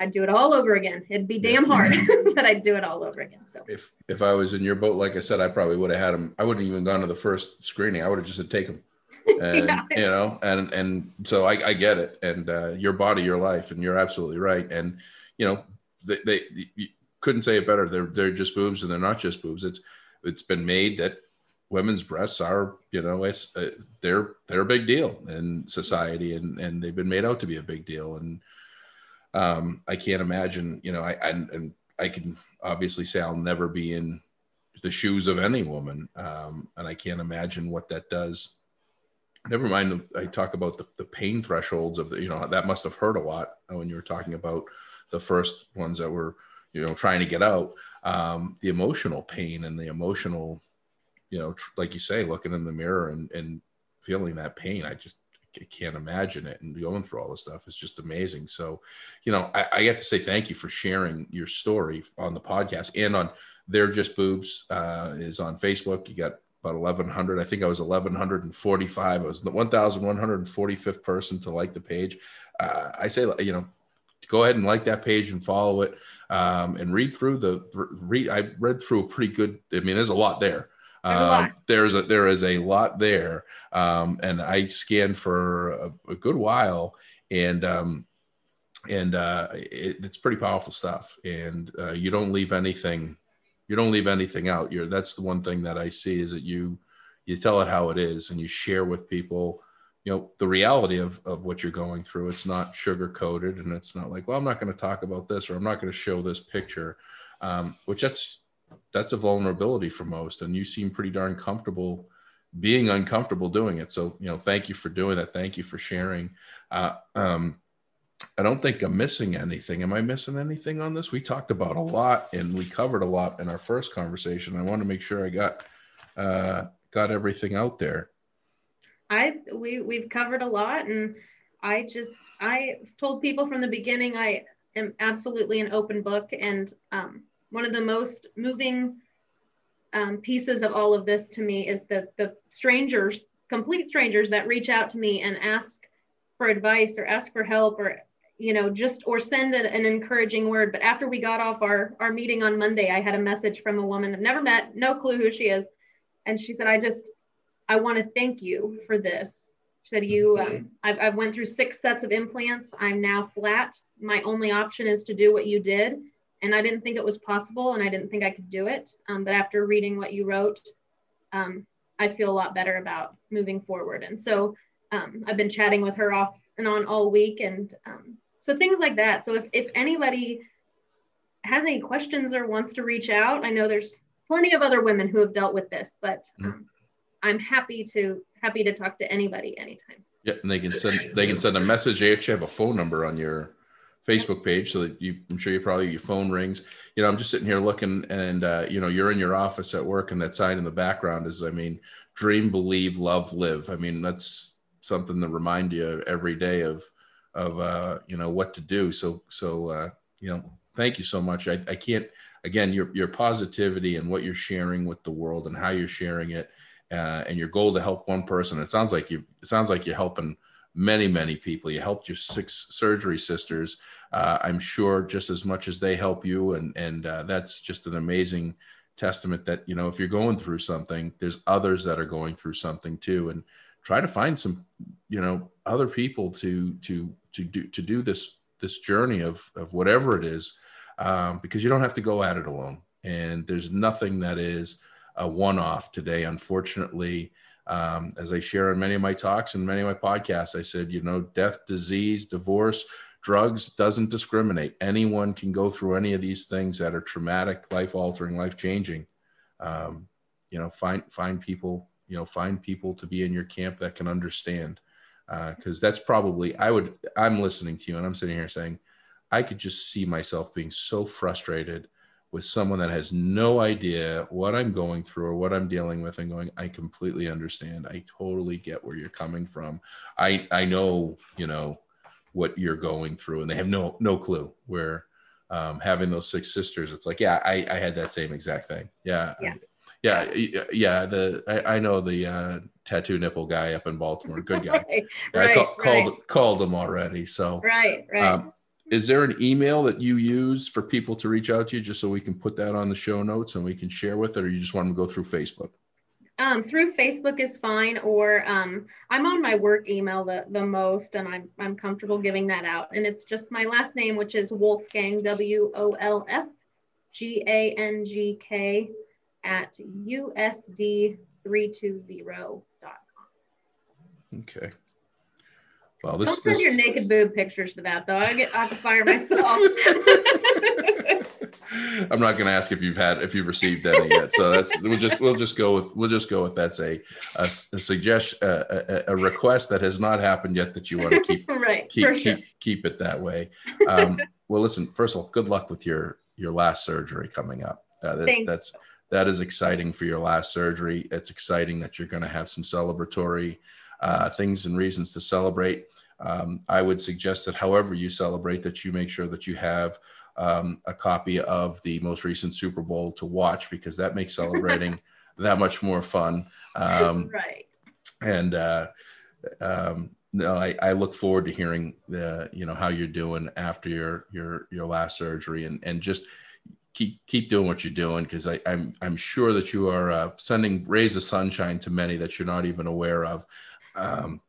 E: I'd do it all over again. It'd be damn hard, but I'd do it all over again. So
D: if if I was in your boat, like I said, I probably would have had him. I wouldn't even gone to the first screening. I would have just had taken him. And yeah. you know, and and so I, I get it. And uh, your body, your life, and you're absolutely right. And you know, they, they you couldn't say it better. They're they're just boobs, and they're not just boobs. It's it's been made that women's breasts are you know it's, uh, they're they're a big deal in society and and they've been made out to be a big deal and um, I can't imagine, you know, I, I, and I can obviously say I'll never be in the shoes of any woman. Um, and I can't imagine what that does. Never mind. I talk about the, the pain thresholds of the, you know, that must've hurt a lot when you were talking about the first ones that were, you know, trying to get out, um, the emotional pain and the emotional, you know, tr- like you say, looking in the mirror and, and feeling that pain. I just, I can't imagine it and going through all this stuff is just amazing. So, you know, I, I get to say thank you for sharing your story on the podcast and on They're Just Boobs uh, is on Facebook. You got about 1100 i think i was 1145 i was the 1145th person to like the page uh, i say you know go ahead and like that page and follow it um, and read through the read i read through a pretty good i mean there's a lot there um, there's a there is a lot there, um, and I scanned for a, a good while, and um, and uh, it, it's pretty powerful stuff. And uh, you don't leave anything, you don't leave anything out. You're that's the one thing that I see is that you you tell it how it is, and you share with people you know the reality of of what you're going through. It's not sugar coated and it's not like well i'm not going to talk about this or i'm not going to show this picture um, which that's that's a vulnerability for most and you seem pretty darn comfortable being uncomfortable doing it. So you know thank you for doing that. Thank you for sharing. Uh, um, i don't think i'm missing anything. Am i missing anything on this? We talked about a lot and we covered a lot in our first conversation. I want to make sure i got uh, got everything out there
E: i we we've covered a lot and i just i told people from the beginning i am absolutely an open book and um, one of the most moving um, pieces of all of this to me is the the strangers, complete strangers that reach out to me and ask for advice or ask for help or you know just or send a, an encouraging word. But after we got off our our meeting on Monday, I had a message from a woman I've never met, no clue who she is, and she said, "I just I want to thank you for this." She said, "You, um, I've, I've went through six sets of implants. I'm now flat. My only option is to do what you did." and I didn't think it was possible and I didn't think I could do it. Um, but after reading what you wrote, um, I feel a lot better about moving forward. And so um, I've been chatting with her off and on all week. And um, so things like that. So if, if anybody has any questions or wants to reach out, I know there's plenty of other women who have dealt with this, but mm-hmm. I'm happy to happy to talk to anybody anytime.
D: Yeah, and they can send they can send a message. They actually have a phone number on your Facebook page so that you, I'm sure you probably your phone rings. You know, I'm just sitting here looking, and uh, you know, you're in your office at work, and that sign in the background is, I mean, dream, believe, love, live. I mean, that's something to remind you every day of, of uh, you know, what to do. So, so uh, you know, thank you so much. I, I can't again your your positivity and what you're sharing with the world and how you're sharing it, uh, and your goal to help one person. It sounds like you. It sounds like you're helping many many people. You helped your six surgery sisters uh, I'm sure just as much as they help you. And, and uh, that's just an amazing testament that, you know, if you're going through something, there's others that are going through something too. And try to find some, you know, other people to, to, to do, to do this, this journey of, of whatever it is, um, because you don't have to go at it alone. And there's nothing that is a one-off today. Unfortunately, um, as I share in many of my talks and many of my podcasts, I said, you know, death, disease, divorce, drugs doesn't discriminate. Anyone can go through any of these things that are traumatic, life altering, life changing. Um, you know, find find people. You know, find people to be in your camp that can understand. Because uh, that's probably I would. I'm listening to you and I'm sitting here saying, I could just see myself being so frustrated with someone that has no idea what I'm going through or what I'm dealing with and going, I completely understand. I totally get where you're coming from. I I know, you know, what you're going through and they have no no clue where um, having those six sisters, it's like, yeah, I, I had that same exact thing. Yeah.
E: Yeah.
D: Yeah. Yeah. The, I, I know the uh, tattoo nipple guy up in Baltimore. Good guy.
E: right,
D: I
E: right,
D: call,
E: right,
D: called, called him already. So,
E: right, right.
D: um, is there an email that you use for people to reach out to you just so we can put that on the show notes and we can share with it, or you just want them to go through Facebook?
E: Um, through Facebook is fine, or um, I'm on my work email the, the most, and I'm, I'm comfortable giving that out. And it's just my last name, which is Wolfgang, W O L F G A N G K at USD320.com.
D: Okay. Well,
E: Don't send
D: this
E: your naked boob pictures to that, though. I get I have to fire myself.
D: I'm not going to ask if you've had if you've received any yet. So that's we'll just we'll just go with we'll just go with that's a a, a suggestion a, a, a request that has not happened yet that you want to keep
E: right,
D: keep keep,
E: sure.
D: keep it that way. Um, well, listen. First of all, good luck with your your last surgery coming up. Uh, that, that's that is exciting for your last surgery. It's exciting that you're going to have some celebratory uh, things and reasons to celebrate. Um, I would suggest that however you celebrate, that you make sure that you have um, a copy of the most recent Super Bowl to watch because that makes celebrating that much more fun. Um,
E: right.
D: and uh, um, no, I, I look forward to hearing the you know how you're doing after your your your last surgery and and just keep keep doing what you're doing because I'm I'm sure that you are uh, sending rays of sunshine to many that you're not even aware of. Um,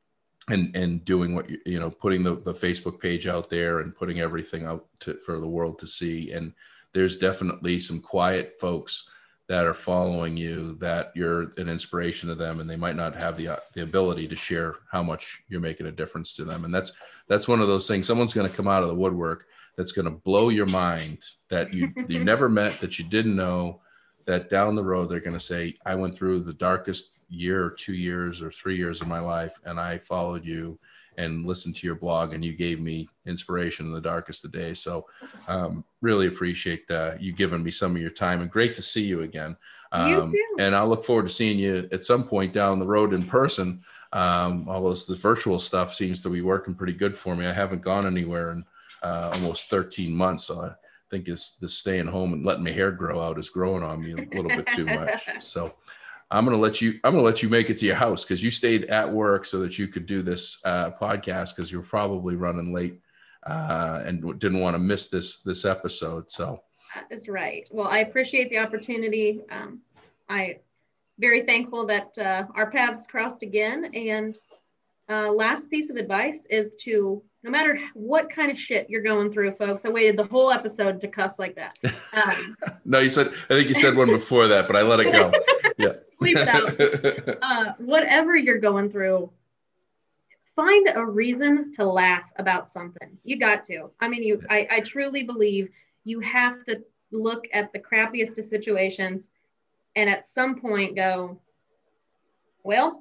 D: and and doing what you you know putting the, the facebook page out there and putting everything out to, for the world to see. And there's definitely some quiet folks that are following you that you're an inspiration to them and they might not have the uh, the ability to share how much you're making a difference to them. And that's that's one of those things. Someone's going to come out of the woodwork that's going to blow your mind that you you never met that you didn't know that down the road they're going to say i went through the darkest year or two years or three years of my life and i followed you and listened to your blog and you gave me inspiration in the darkest of days. So um, really appreciate uh, you giving me some of your time and great to see you again.
E: You
D: um,
E: too.
D: and i'll look forward to seeing you at some point down the road in person. Um, although the virtual stuff seems to be working pretty good for me. I haven't gone anywhere in uh, almost 13 months so I, think is the staying home and letting my hair grow out is growing on me a little bit too much. So I'm gonna let you. I'm gonna let you make it to your house because you stayed at work so that you could do this uh, podcast because you're probably running late uh, and didn't want to miss this this episode. So
E: That is right. Well, I appreciate the opportunity. Um, I very thankful that uh, our paths crossed again. And uh, last piece of advice is to no matter what kind of shit you're going through, folks. I waited the whole episode to cuss like that. Um,
D: no, you said. I think you said one before that, but I let it go. Yeah.
E: Out. uh, whatever you're going through, find a reason to laugh about something. You got to. I mean, you. I, I truly believe you have to look at the crappiest of situations, and at some point go, well,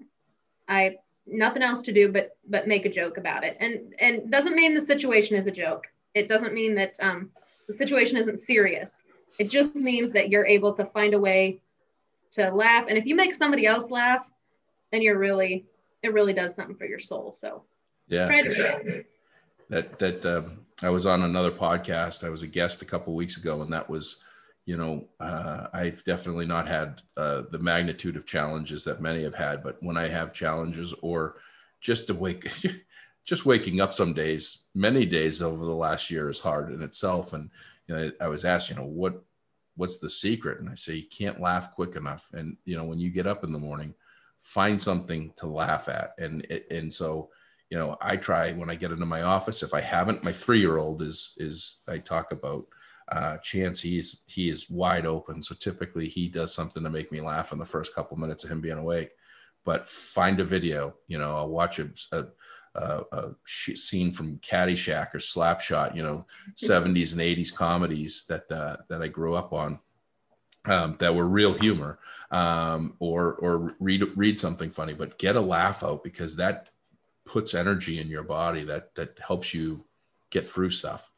E: I nothing else to do but but make a joke about it, and and doesn't mean the situation is a joke. It doesn't mean that um, the situation isn't serious. It just means that you're able to find a way to laugh. And if you make somebody else laugh, then you're really, it really does something for your soul. So
D: yeah.
E: try to do
D: that that um, I was on another podcast. I was a guest a couple weeks ago, and that was, you know, uh, I've definitely not had uh, the magnitude of challenges that many have had. But when I have challenges, or just to wake, just waking up some days, many days over the last year is hard in itself. And you know, I was asked, you know, what what's the secret? And I say you can't laugh quick enough. And you know, when you get up in the morning, find something to laugh at. And and so you know i try when i get into my office if i haven't my three-year-old is is i talk about uh, chance he's he is wide open. So typically he does something to make me laugh in the first couple minutes of him being awake. But find a video you know i'll watch a, a, a, a scene from caddyshack or slapshot you know 70s and 80s comedies that uh, that i grew up on um, that were real humor um, or or read read something funny but get a laugh out because that puts energy in your body that that helps you get through stuff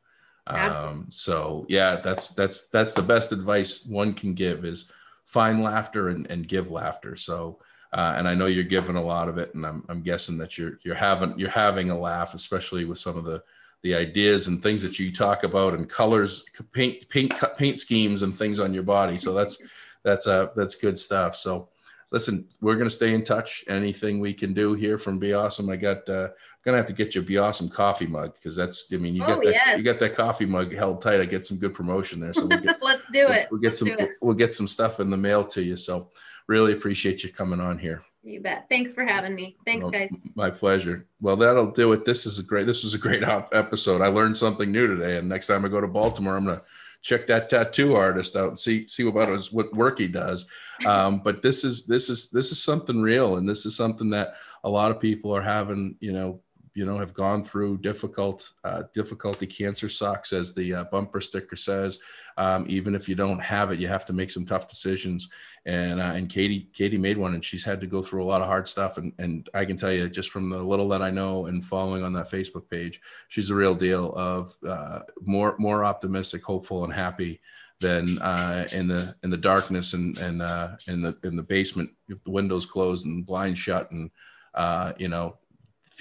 D: um, so yeah that's that's that's the best advice one can give is find laughter and, and give laughter so uh, and I know you're giving a lot of it, and I'm, I'm guessing that you're you're having you're having a laugh, especially with some of the the ideas and things that you talk about and colors, paint, paint, paint schemes and things on your body. So that's, that's, uh, that's good stuff. So listen, we're going to stay in touch. Anything we can do here from Be Awesome. I got, uh, gonna have to get you a Be Awesome coffee mug because that's I mean you oh, got that yes. you got that coffee mug held tight. I get some good promotion there. So
E: we'll get, let's do
D: we'll,
E: it.
D: We'll, get Let's some we'll get some stuff in the mail to you. So really appreciate you coming on here.
E: You bet. Thanks for having me. Thanks, well, guys.
D: My pleasure. Well, that'll do it. This is a great. This was a great episode. I learned something new today, and next time I go to Baltimore, I'm gonna check that tattoo artist out and see see about his, what work he does. Um, but this is this is this is something real, and this is something that a lot of people are having. You know, you know have gone through difficult uh, difficulty cancer sucks as the uh, bumper sticker says. Um, even if you don't have it you have to make some tough decisions. And uh, and katie katie made one and she's had to go through a lot of hard stuff. And and i can tell you just from the little that i know and following on that facebook page she's the real deal of uh, more more optimistic hopeful and happy than uh, in the in the darkness and and uh, in the in the basement the windows closed and blinds shut and uh, you know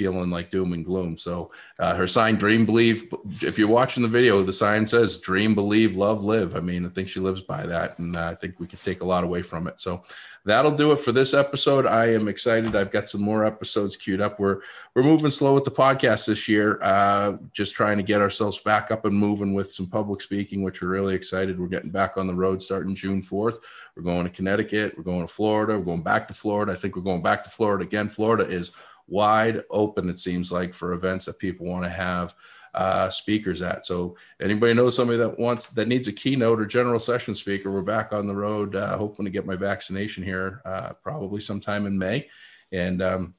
D: feeling like doom and gloom. So uh, her sign, dream, believe. If you're watching the video, the sign says dream, believe, love, live. I mean, I think she lives by that, and uh, I think we can take a lot away from it. So that'll do it for this episode. I am excited. I've got some more episodes queued up. We're we're moving slow with the podcast this year, uh, just trying to get ourselves back up and moving with some public speaking, which we're really excited. We're getting back on the road starting June 4th. We're going to Connecticut. We're going to Florida. We're going back to Florida. I think we're going back to Florida again. Florida is wide open, it seems like, for events that people want to have uh, speakers at. So anybody knows somebody that wants that needs a keynote or general session speaker, we're back on the road, uh, hoping to get my vaccination here uh, probably sometime in May, and um,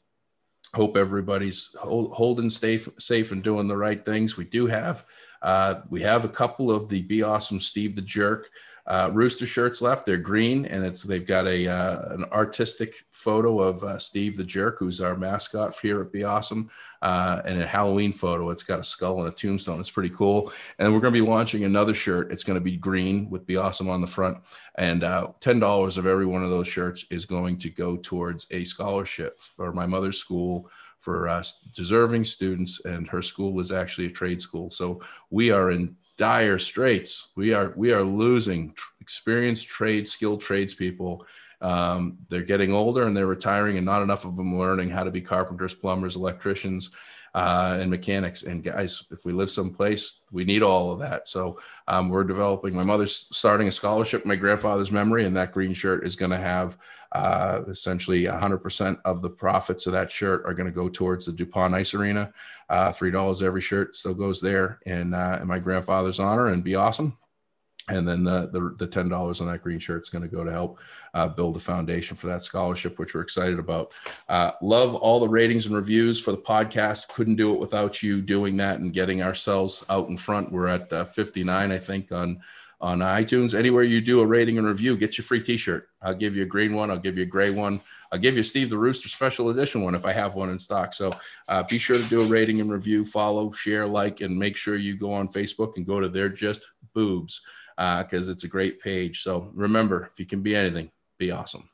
D: hope everybody's hold, holding safe, safe and doing the right things. We do have uh, we have a couple of the Be Awesome Steve the Jerk uh, rooster shirts left. They're green, and it's they've got a uh, an artistic photo of uh, Steve the Jerk, who's our mascot here at Be Awesome, uh, and a Halloween photo. It's got a skull and a tombstone. It's pretty cool. And we're going to be launching another shirt. It's going to be green with Be Awesome on the front, and uh, ten dollars of every one of those shirts is going to go towards a scholarship for my mother's school for deserving students, and her school is actually a trade school. So we are in dire straits. We are we are losing tr- experienced trade, skilled tradespeople. Um, they're getting older and they're retiring, and not enough of them learning how to be carpenters, plumbers, electricians, uh, and mechanics. And guys, if we live someplace, we need all of that. So um, we're developing. My mother's starting a scholarship in my grandfather's memory, and that green shirt is going to have uh, essentially 100% of the profits of that shirt are going to go towards the DuPont Ice Arena. Uh, Three dollars every shirt still goes there in, uh, in my grandfather's honor, and be awesome and then the the, the ten dollars on that green shirt is going to go to help uh, build a foundation for that scholarship, which we're excited about. Uh, love all the ratings and reviews for the podcast. Couldn't do it without you doing that and getting ourselves out in front. We're at uh, 59, I think, on on iTunes. Anywhere you do a rating and review, get your free T-shirt. I'll give you a green one. I'll give you a gray one. I'll give you Steve the Rooster special edition one if I have one in stock. So uh, be sure to do a rating and review, follow, share, like, and make sure you go on Facebook and go to They're Just Boobs because uh, it's a great page. So remember, if you can be anything, be awesome.